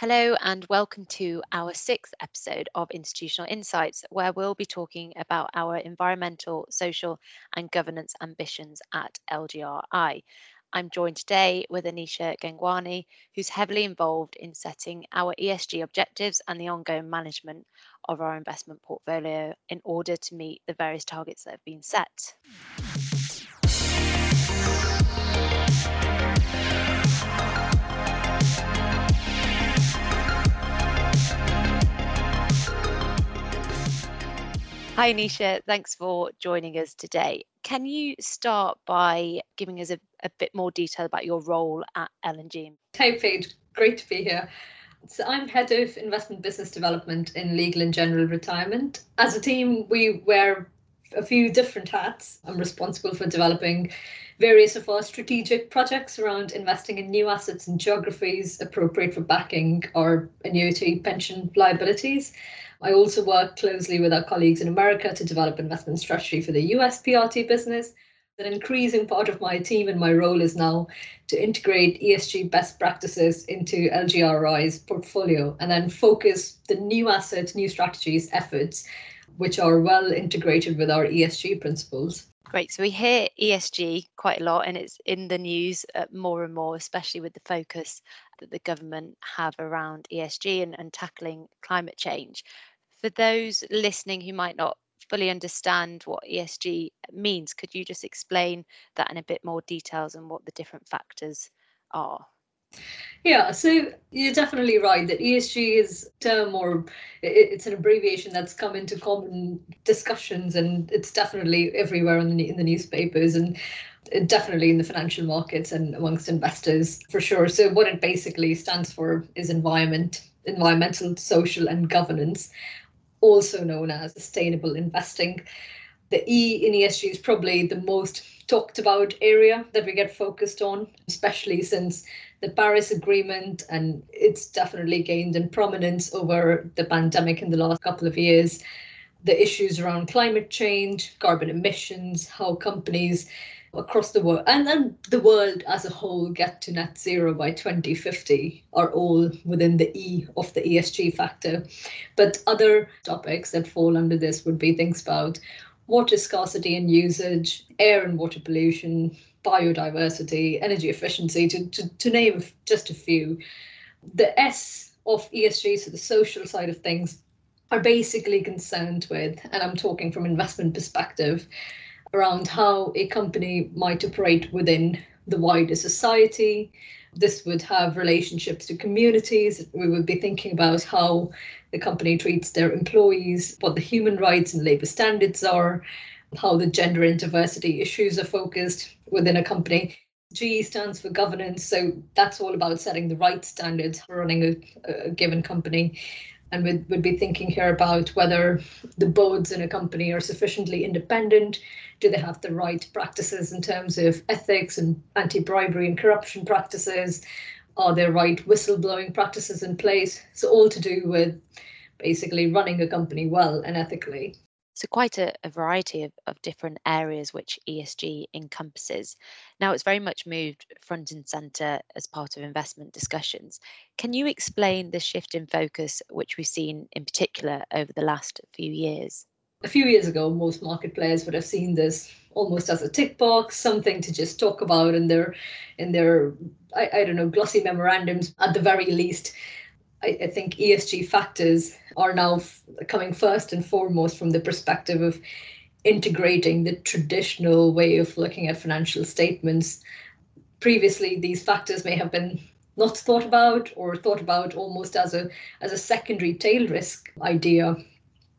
Hello, and welcome to our sixth episode of Institutional Insights, where we'll be talking about our environmental, social, and governance ambitions at LGRI. I'm joined today with Anisha Gangwani, who's heavily involved in setting our ESG objectives and the ongoing management of our investment portfolio in order to meet the various targets that have been set. Hi, Anisha. Thanks for joining us today. Can you start by giving us a, a bit more detail about your role at L&G? Hey, Paige. Great to be here. So I'm head of investment business development in legal and general retirement. As a team, we wear a few different hats. I'm responsible for developing various of our strategic projects around investing in new assets and geographies appropriate for backing our annuity pension liabilities. I also work closely with our colleagues in America to develop investment strategy for the US PRT business. An increasing part of my team and my role is now to integrate ESG best practices into LGRI's portfolio and then focus the new assets, new strategies efforts, which are well integrated with our ESG principles. Great. So we hear ESG quite a lot, and it's in the news uh, more and more, especially with the focus that the government have around ESG and, and tackling climate change for those listening who might not fully understand what ESG means, could you just explain that in a bit more details and what the different factors are? Yeah, so you're definitely right that ESG is a term or it's an abbreviation that's come into common discussions and it's definitely everywhere in the in the newspapers and uh, definitely in the financial markets and amongst investors for sure. So what it basically stands for is environment, environmental, social and governance also known as sustainable investing. The E in ESG is probably the most talked about area that we get focused on, especially since the Paris Agreement and it's definitely gained in prominence over the pandemic in the last couple of years. The issues around climate change, carbon emissions, how companies across the world and then the world as a whole get to net zero by 2050 are all within the E of the ESG factor. But other topics that fall under this would be things about water scarcity and usage, air and water pollution, biodiversity, energy efficiency, to, to, to name just a few. The S of ESG, so the social side of things, are basically concerned with, and I'm talking from investment perspective, around how a company might operate within the wider society. This would have relationships to communities. We would be thinking about how the company treats their employees, what the human rights and labour standards are, how the gender and diversity issues are focused within a company. G stands for governance, so that's all about setting the right standards for running a, a given company and we'd, we'd be thinking here about whether the boards in a company are sufficiently independent. Do they have the right practices in terms of ethics and anti-bribery and corruption practices? Are there right whistleblowing practices in place? So all to do with basically running a company well and ethically. So, quite a, a variety of, of different areas which ESG encompasses. Now, it's very much moved front and centre as part of investment discussions. Can you explain the shift in focus which we've seen in particular over the last few years? A few years ago, most market players would have seen this almost as a tick box, something to just talk about in their in their I, I don't know glossy memorandums at the very least. I, I think ESG factors are now f- coming first and foremost from the perspective of integrating the traditional way of looking at financial statements. Previously, these factors may have been not thought about or thought about almost as a as a secondary tail risk idea.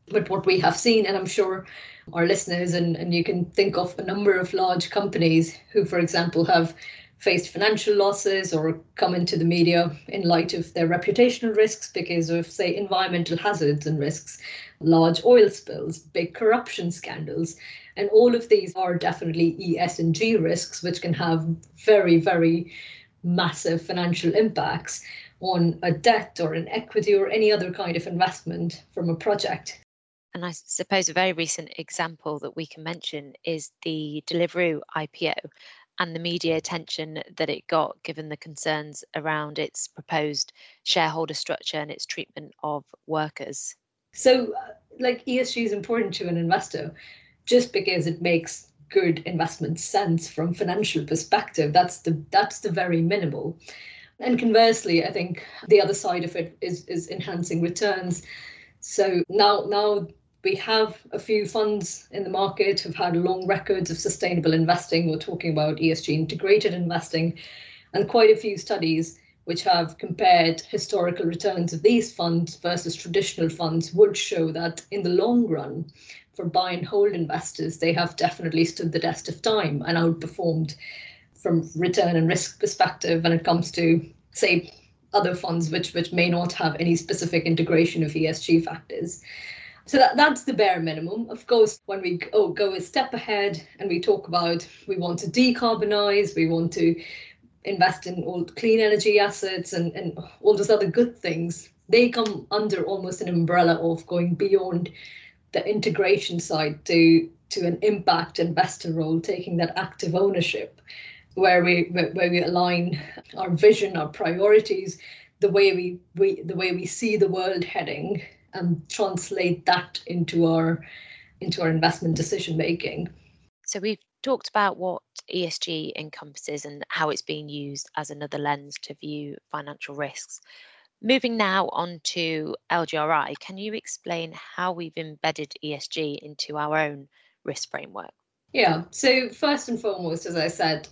But what we have seen, and I'm sure our listeners and, and you can think of a number of large companies who, for example, have faced financial losses or come into the media in light of their reputational risks because of, say, environmental hazards and risks, large oil spills, big corruption scandals. And all of these are definitely ESG risks, which can have very, very massive financial impacts on a debt or an equity or any other kind of investment from a project. And I suppose a very recent example that we can mention is the Deliveroo IPO. And the media attention that it got given the concerns around its proposed shareholder structure and its treatment of workers? So, uh, like ESG is important to an investor just because it makes good investment sense from financial perspective. That's the that's the very minimal. And conversely, I think the other side of it is is enhancing returns. So now now we have a few funds in the market who've had long records of sustainable investing. We're talking about ESG integrated investing, and quite a few studies which have compared historical returns of these funds versus traditional funds would show that in the long run, for buy and hold investors, they have definitely stood the test of time and outperformed from return and risk perspective when it comes to, say, other funds which which may not have any specific integration of ESG factors. So that, that's the bare minimum. Of course, when we oh, go a step ahead and we talk about we want to decarbonize, we want to invest in all clean energy assets and, and all those other good things, they come under almost an umbrella of going beyond the integration side to to an impact investor role, taking that active ownership, where we where we align our vision, our priorities, the way we, we the way we see the world heading, and translate that into our into our investment decision making. So we've talked about what ESG encompasses and how it's being used as another lens to view financial risks. Moving now on to LGRI, can you explain how we've embedded ESG into our own risk framework? Yeah, so first and foremost, as I said,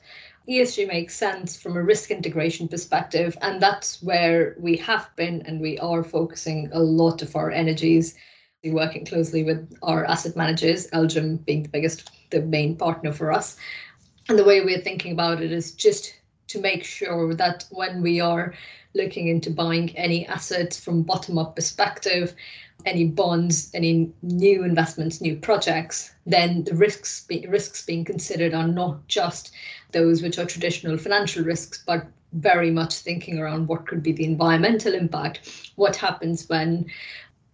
ESG makes sense from a risk integration perspective, and that's where we have been and we are focusing a lot of our energies We're working closely with our asset managers, LGIM being the biggest, the main partner for us. And the way we're thinking about it is just to make sure that when we are looking into buying any assets from bottom up perspective, any bonds, any new investments, new projects, then the risks be, risks being considered are not just those which are traditional financial risks, but very much thinking around what could be the environmental impact, what happens when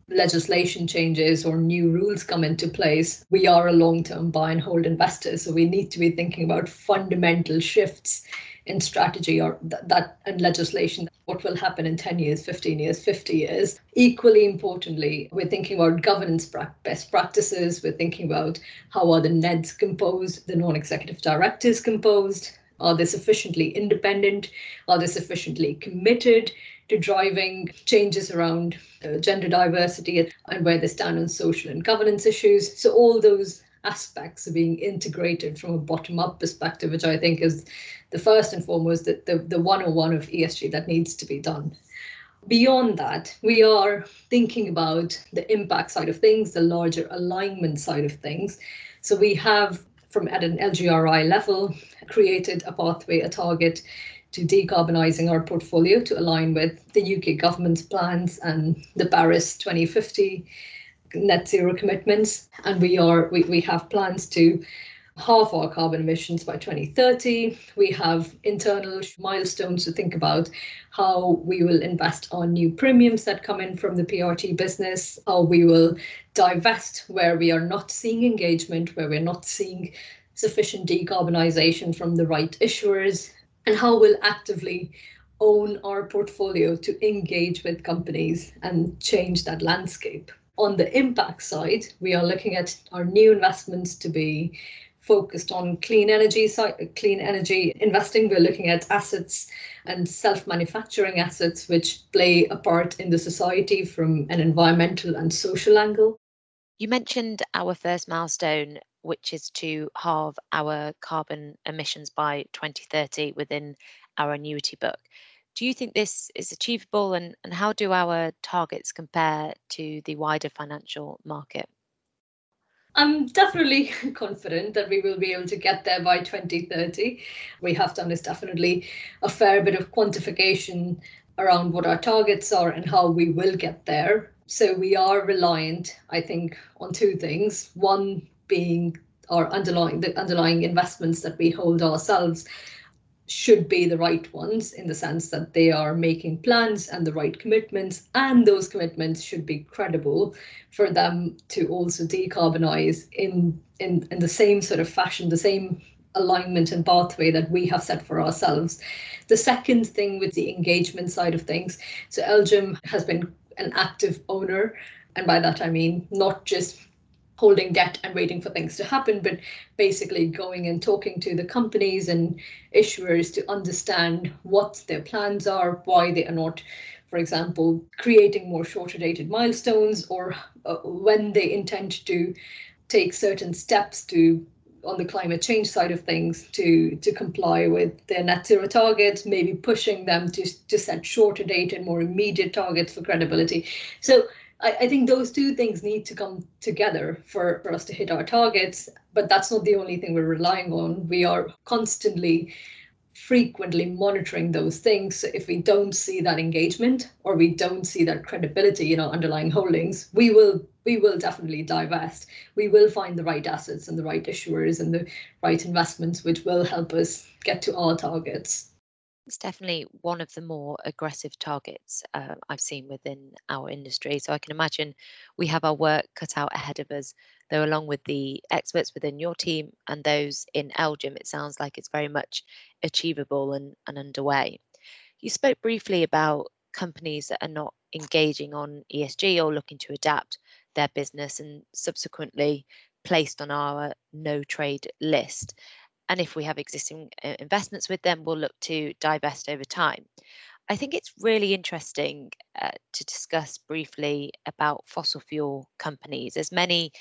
legislation changes or new rules come into place, we are a long term buy and hold investor. So we need to be thinking about fundamental shifts in strategy or th- that and legislation what will happen in 10 years 15 years 50 years. Equally importantly we're thinking about governance pra- best practices. We're thinking about how are the neds composed the non-executive directors composed? Are they sufficiently independent? Are they sufficiently committed to driving changes around uh, gender diversity and where they stand on social and governance issues? So all those aspects are being integrated from a bottom up perspective, which I think is the first and foremost that the, the, the 101 of ESG that needs to be done. Beyond that, we are thinking about the impact side of things, the larger alignment side of things. So we have, from at an LGRI level, created a pathway, a target to decarbonising our portfolio to align with the UK government's plans and the Paris 2050 net zero commitments, and we are we, we have plans to halve our carbon emissions by 2030. We have internal milestones to think about how we will invest on new premiums that come in from the PRT business, how we will divest where we are not seeing engagement, where we're not seeing sufficient decarbonisation from the right issuers, and how we'll actively own our portfolio to engage with companies and change that landscape on the impact side, we are looking at our new investments to be focused on clean energy clean energy investing. We're looking at assets and self-manufacturing assets which play a part in the society from an environmental and social angle. You mentioned our first milestone which is to halve our carbon emissions by 2030 within our annuity book. Do you think this is achievable and, and how do our targets compare to the wider financial market? I'm definitely confident that we will be able to get there by 2030. We have done is definitely a fair bit of quantification around what our targets are and how we will get there. So we are reliant, I think, on two things. One being our underlying the underlying investments that we hold ourselves should be the right ones in the sense that they are making plans and the right commitments, and those commitments should be credible for them to also decarbonize in in, in the same sort of fashion, the same alignment and pathway that we have set for ourselves. The second thing with the engagement side of things, so LGIM has been an active owner, and by that I mean not just holding debt and waiting for things to happen, but basically going and talking to the companies and issuers to understand what their plans are, why they are not, for example, creating more shorter dated milestones, or uh, when they intend to take certain steps to on the climate change side of things to to comply with their net zero targets, maybe pushing them to to set shorter dated, more immediate targets for credibility. So I, I think those two things need to come together for, for us to hit our targets, but that's not the only thing we're relying on. We are constantly frequently monitoring those things. So if we don't see that engagement or we don't see that credibility in our underlying holdings, we will we will definitely divest. We will find the right assets and the right issuers and the right investments which will help us get to our targets. It's definitely one of the more aggressive targets uh, I've seen within our industry. So I can imagine we have our work cut out ahead of us, though, along with the experts within your team and those in LGIM, it sounds like it's very much achievable and, and underway. You spoke briefly about companies that are not engaging on ESG or looking to adapt their business and subsequently placed on our no trade list and if we have existing uh, investments with them, we'll look to divest over time. I think it's really interesting uh, to discuss briefly about fossil fuel companies, as many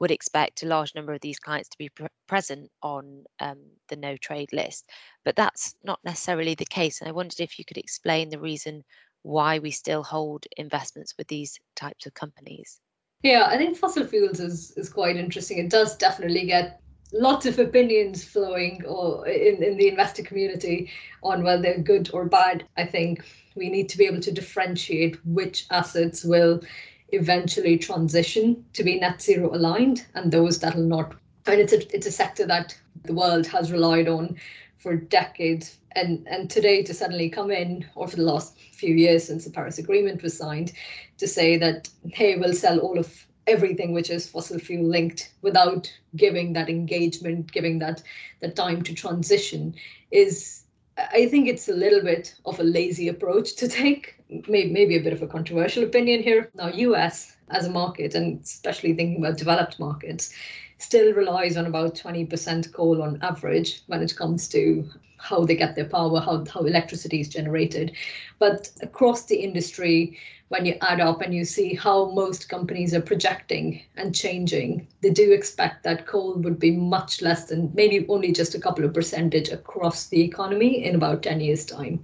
would expect a large number of these clients to be present on um, the no trade list, but that's not necessarily the case. And I wondered if you could explain the reason why we still hold investments with these types of companies. Yeah, I think fossil fuels is, is quite interesting. It does definitely get lots of opinions flowing or in, in the investor community on whether they're good or bad. I think we need to be able to differentiate which assets will eventually transition to be net zero aligned and those that will not. Mean, it's a, it's a sector that the world has relied on for decades. And, and today to suddenly come in, or for the last few years since the Paris Agreement was signed, to say that, hey, we'll sell all of everything which is fossil fuel linked without giving that engagement, giving that the time to transition is I think it's a little bit of a lazy approach to take. Maybe, maybe a bit of a controversial opinion here. Now, US as a market, and especially thinking about developed markets, still relies on about 20% coal on average when it comes to how they get their power, how, how electricity is generated. But across the industry, when you add up and you see how most companies are projecting and changing, they do expect that coal would be much less than maybe only just a couple of percentage across the economy in about 10 years' time.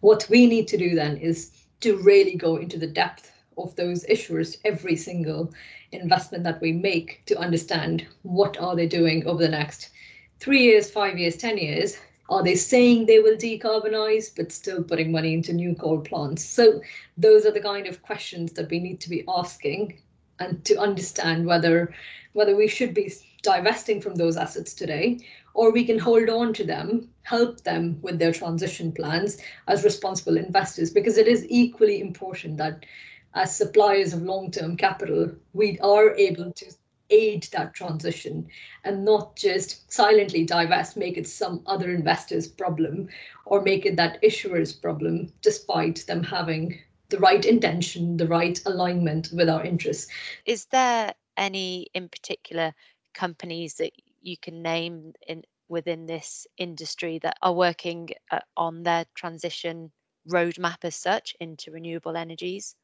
What we need to do then is to really go into the depth of those issuers every single investment that we make to understand what are they doing over the next three years, five years, 10 years, are they saying they will decarbonize but still putting money into new coal plants? So those are the kind of questions that we need to be asking and to understand whether whether we should be divesting from those assets today or we can hold on to them, help them with their transition plans as responsible investors because it is equally important that as suppliers of long-term capital, we are able to aid that transition and not just silently divest, make it some other investor's problem or make it that issuer's problem, despite them having the right intention, the right alignment with our interests. Is there any in particular companies that you can name in within this industry that are working uh, on their transition roadmap as such into renewable energies?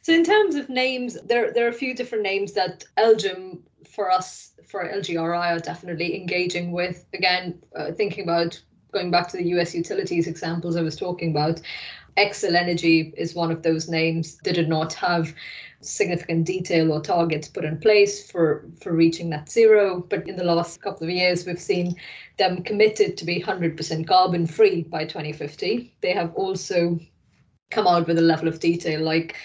So in terms of names, there there are a few different names that LGIM for us for LGRI are definitely engaging with. Again, uh, thinking about going back to the US utilities examples I was talking about. Xcel Energy is one of those names. They did not have significant detail or targets put in place for, for reaching net zero. But in the last couple of years, we've seen them committed to be 100% carbon free by 2050. They have also come out with a level of detail like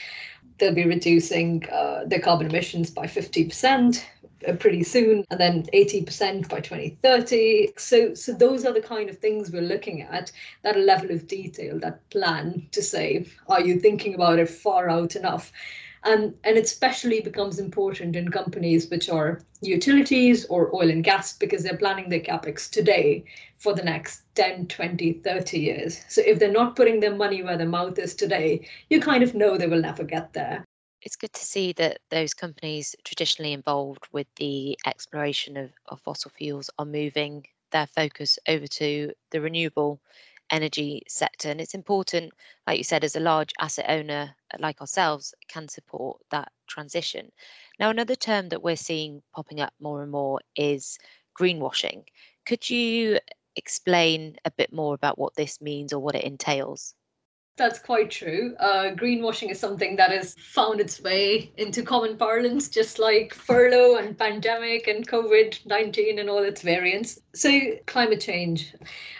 they'll be reducing uh, their carbon emissions by 50% uh, pretty soon and then 80% by 2030 so so those are the kind of things we're looking at that level of detail that plan to say are you thinking about it far out enough? And, and it especially becomes important in companies which are utilities or oil and gas because they're planning their capex today for the next 10, 20, 30 years. So if they're not putting their money where their mouth is today, you kind of know they will never get there. It's good to see that those companies traditionally involved with the exploration of, of fossil fuels are moving their focus over to the renewable energy sector. And it's important, like you said, as a large asset owner like ourselves, can support that transition. Now, another term that we're seeing popping up more and more is greenwashing. Could you explain a bit more about what this means or what it entails? That's quite true. Uh, greenwashing is something that has found its way into common parlance, just like furlough and pandemic and COVID 19 and all its variants. So, climate change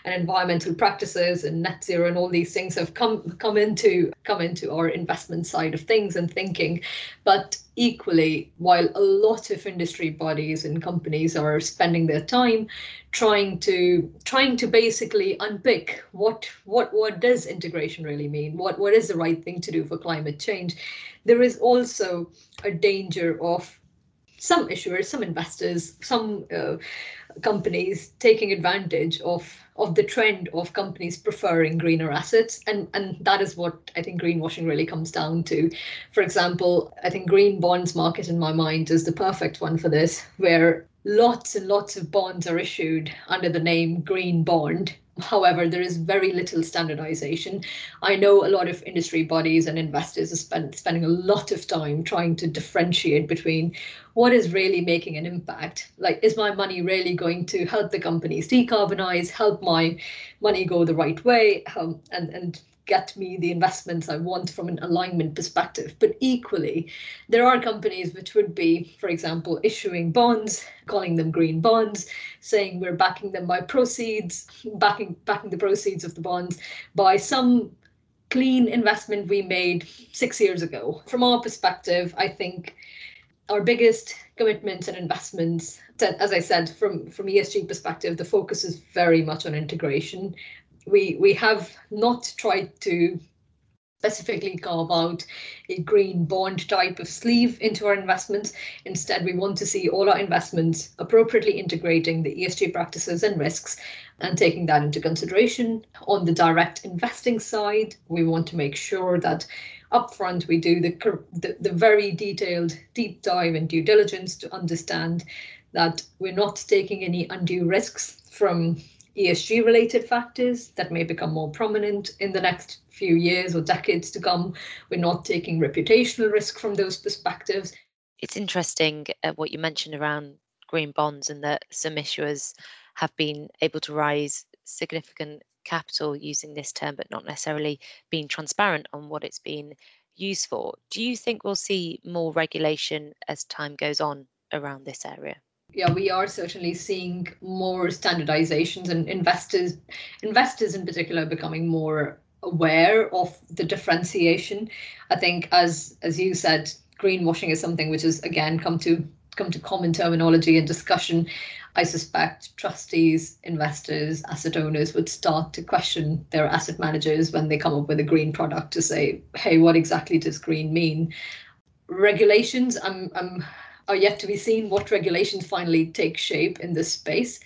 and environmental practices and net zero and all these things have come come into come into our investment side of things and thinking. But equally, while a lot of industry bodies and companies are spending their time trying to trying to basically unpick what what what does integration really mean? What what is the right thing to do for climate change? There is also a danger of some issuers some investors some uh, companies taking advantage of of the trend of companies preferring greener assets and and that is what i think greenwashing really comes down to for example i think green bonds market in my mind is the perfect one for this where lots and lots of bonds are issued under the name green bond. However, there is very little standardization. I know a lot of industry bodies and investors are spend, spending a lot of time trying to differentiate between what is really making an impact. Like, is my money really going to help the companies decarbonize, help my money go the right way, um, and, and get me the investments I want from an alignment perspective. But equally, there are companies which would be, for example, issuing bonds, calling them green bonds, saying we're backing them by proceeds, backing backing the proceeds of the bonds by some clean investment we made six years ago. From our perspective, I think our biggest commitments and investments. As I said, from from ESG perspective, the focus is very much on integration. We we have not tried to specifically carve out a green bond type of sleeve into our investments. Instead, we want to see all our investments appropriately integrating the ESG practices and risks and taking that into consideration. On the direct investing side, we want to make sure that upfront we do the, the, the very detailed deep dive and due diligence to understand that we're not taking any undue risks from ESG related factors that may become more prominent in the next few years or decades to come. We're not taking reputational risk from those perspectives. It's interesting uh, what you mentioned around green bonds and that some issuers have been able to raise significant capital using this term, but not necessarily being transparent on what it's been used for. Do you think we'll see more regulation as time goes on around this area? Yeah, we are certainly seeing more standardizations and investors, investors in particular, becoming more aware of the differentiation. I think, as as you said, greenwashing is something which has again come to come to common terminology and discussion. I suspect trustees, investors, asset owners would start to question their asset managers when they come up with a green product to say, "Hey, what exactly does green mean?" Regulations, I'm I'm are yet to be seen what regulations finally take shape in this space.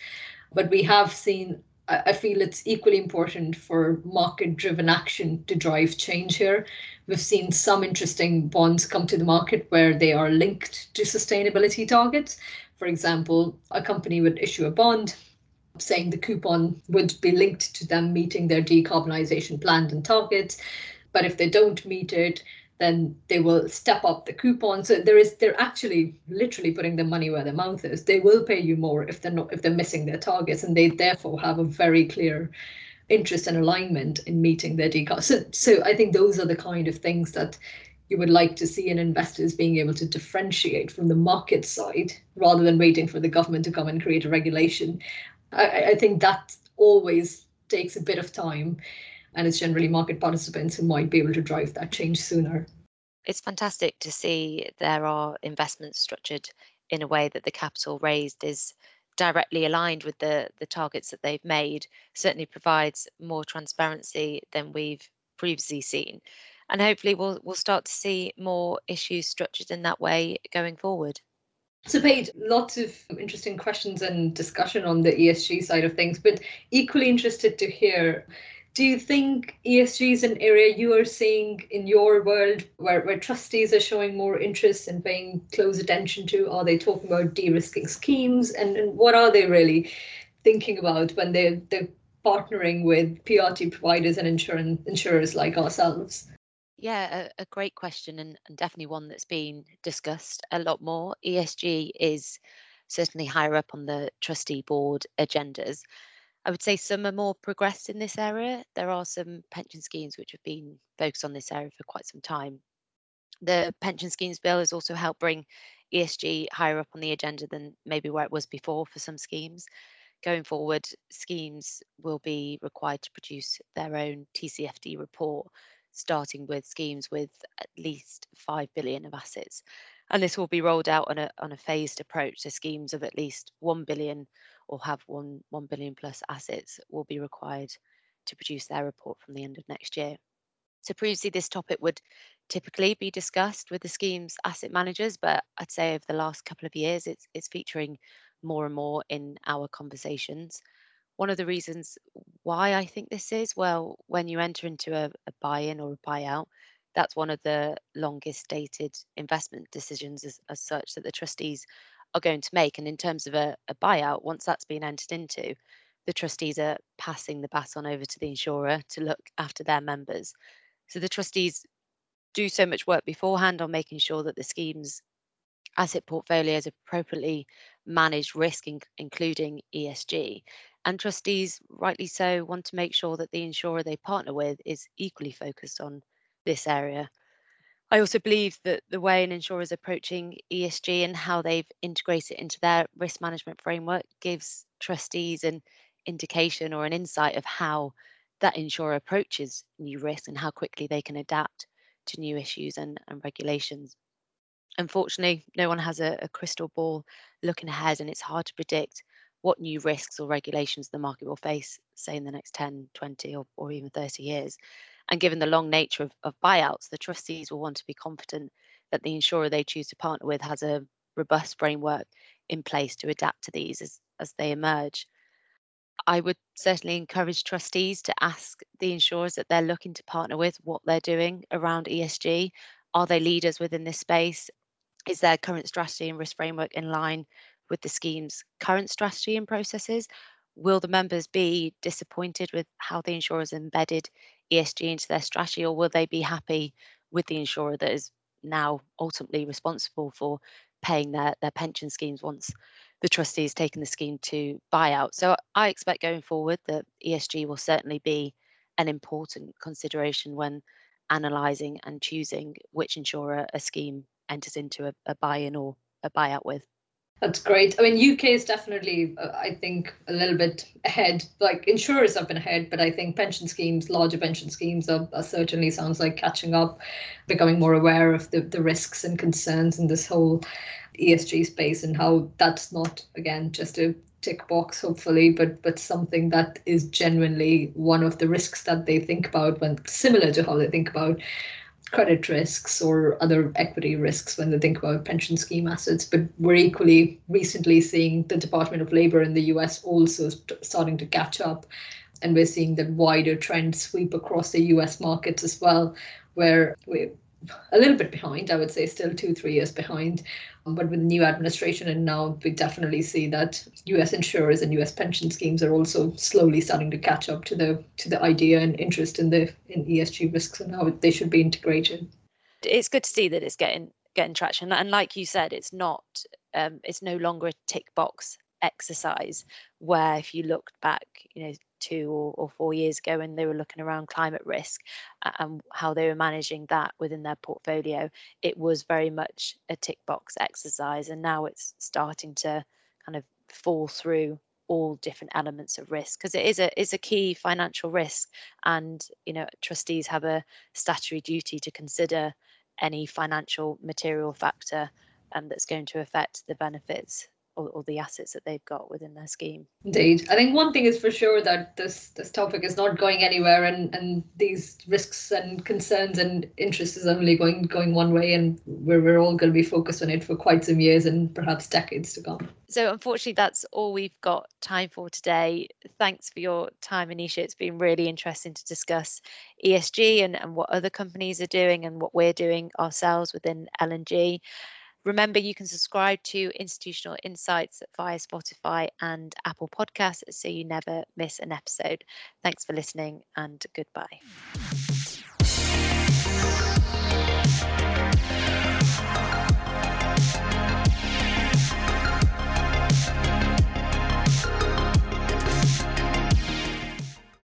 But we have seen, I feel it's equally important for market driven action to drive change here. We've seen some interesting bonds come to the market where they are linked to sustainability targets. For example, a company would issue a bond saying the coupon would be linked to them meeting their decarbonisation plans and targets. But if they don't meet it, then they will step up the coupon. So there is they're actually literally putting their money where their mouth is. They will pay you more if they're not if they're missing their targets, and they therefore have a very clear interest and alignment in meeting their decar. So so I think those are the kind of things that you would like to see in investors being able to differentiate from the market side rather than waiting for the government to come and create a regulation. I, I think that always takes a bit of time and it's generally market participants who might be able to drive that change sooner. It's fantastic to see there are investments structured in a way that the capital raised is directly aligned with the, the targets that they've made, certainly provides more transparency than we've previously seen. and hopefully we'll we'll start to see more issues structured in that way going forward. So, Paige, lots of interesting questions and discussion on the ESG side of things, but equally interested to hear do you think ESG is an area you are seeing in your world where, where trustees are showing more interest and paying close attention to? Are they talking about de risking schemes? And, and what are they really thinking about when they're, they're partnering with PRT providers and insurance, insurers like ourselves? Yeah, a, a great question and, and definitely one that's been discussed a lot more. ESG is certainly higher up on the trustee board agendas. I would say some are more progressed in this area. There are some pension schemes which have been focused on this area for quite some time. The pension schemes bill has also helped bring ESG higher up on the agenda than maybe where it was before for some schemes. Going forward, schemes will be required to produce their own TCFD report, starting with schemes with at least 5 billion of assets. And this will be rolled out on a, on a phased approach. So schemes of at least 1 billion or have one 1 billion plus assets will be required to produce their report from the end of next year. So previously this topic would typically be discussed with the scheme's asset managers, but I'd say over the last couple of years it's it's featuring more and more in our conversations. One of the reasons why I think this is, well, when you enter into a, a buy-in or a buyout, that's one of the longest dated investment decisions as, as such that the trustees are going to make. And in terms of a, a buyout, once that's been entered into, the trustees are passing the baton over to the insurer to look after their members. So the trustees do so much work beforehand on making sure that the scheme's asset portfolios appropriately manage risk, in, including ESG. And trustees, rightly so, want to make sure that the insurer they partner with is equally focused on this area. I also believe that the way an insurer is approaching ESG and how they've integrated it into their risk management framework gives trustees an indication or an insight of how that insurer approaches new risks and how quickly they can adapt to new issues and, and regulations. Unfortunately, no one has a, a crystal ball looking ahead, and it's hard to predict what new risks or regulations the market will face, say, in the next 10, 20, or, or even 30 years. And given the long nature of, of buyouts, the trustees will want to be confident that the insurer they choose to partner with has a robust framework in place to adapt to these as, as they emerge. I would certainly encourage trustees to ask the insurers that they're looking to partner with what they're doing around ESG. Are they leaders within this space? Is their current strategy and risk framework in line with the scheme's current strategy and processes? Will the members be disappointed with how the insurers embedded ESG into their strategy, or will they be happy with the insurer that is now ultimately responsible for paying their, their pension schemes once the trustee has taken the scheme to buyout? So I expect going forward that ESG will certainly be an important consideration when analysing and choosing which insurer a scheme enters into a, a buy-in or a buyout with. That's great. I mean, UK is definitely, uh, I think, a little bit ahead. Like insurers have been ahead, but I think pension schemes, larger pension schemes, are, are, certainly sounds like catching up, becoming more aware of the, the risks and concerns in this whole ESG space and how that's not again just a tick box, hopefully, but but something that is genuinely one of the risks that they think about when similar to how they think about credit risks or other equity risks when they think about pension scheme assets. But we're equally recently seeing the Department of Labor in the US also st- starting to catch up. And we're seeing that wider trend sweep across the US markets as well, where we a little bit behind, I would say, still two, three years behind. Um, but with the new administration, and now we definitely see that U.S. insurers and U.S. pension schemes are also slowly starting to catch up to the to the idea and interest in the in ESG risks and how they should be integrated. It's good to see that it's getting getting traction, and like you said, it's not um, it's no longer a tick box exercise where if you looked back, you know, two or, or four years ago when they were looking around climate risk and how they were managing that within their portfolio, it was very much a tick box exercise. And now it's starting to kind of fall through all different elements of risk because it is a is a key financial risk and you know trustees have a statutory duty to consider any financial material factor um, that's going to affect the benefits or, or, the assets that they've got within their scheme. Indeed, I think one thing is for sure that this this topic is not going anywhere, and and these risks and concerns and interests is only going going one way, and we're we're all going to be focused on it for quite some years and perhaps decades to come. So unfortunately, that's all we've got time for today. Thanks for your time, Anisha. It's been really interesting to discuss ESG and, and what other companies are doing and what we're doing ourselves within L&G. Remember, you can subscribe to Institutional Insights via Spotify and Apple Podcasts so you never miss an episode. Thanks for listening and goodbye.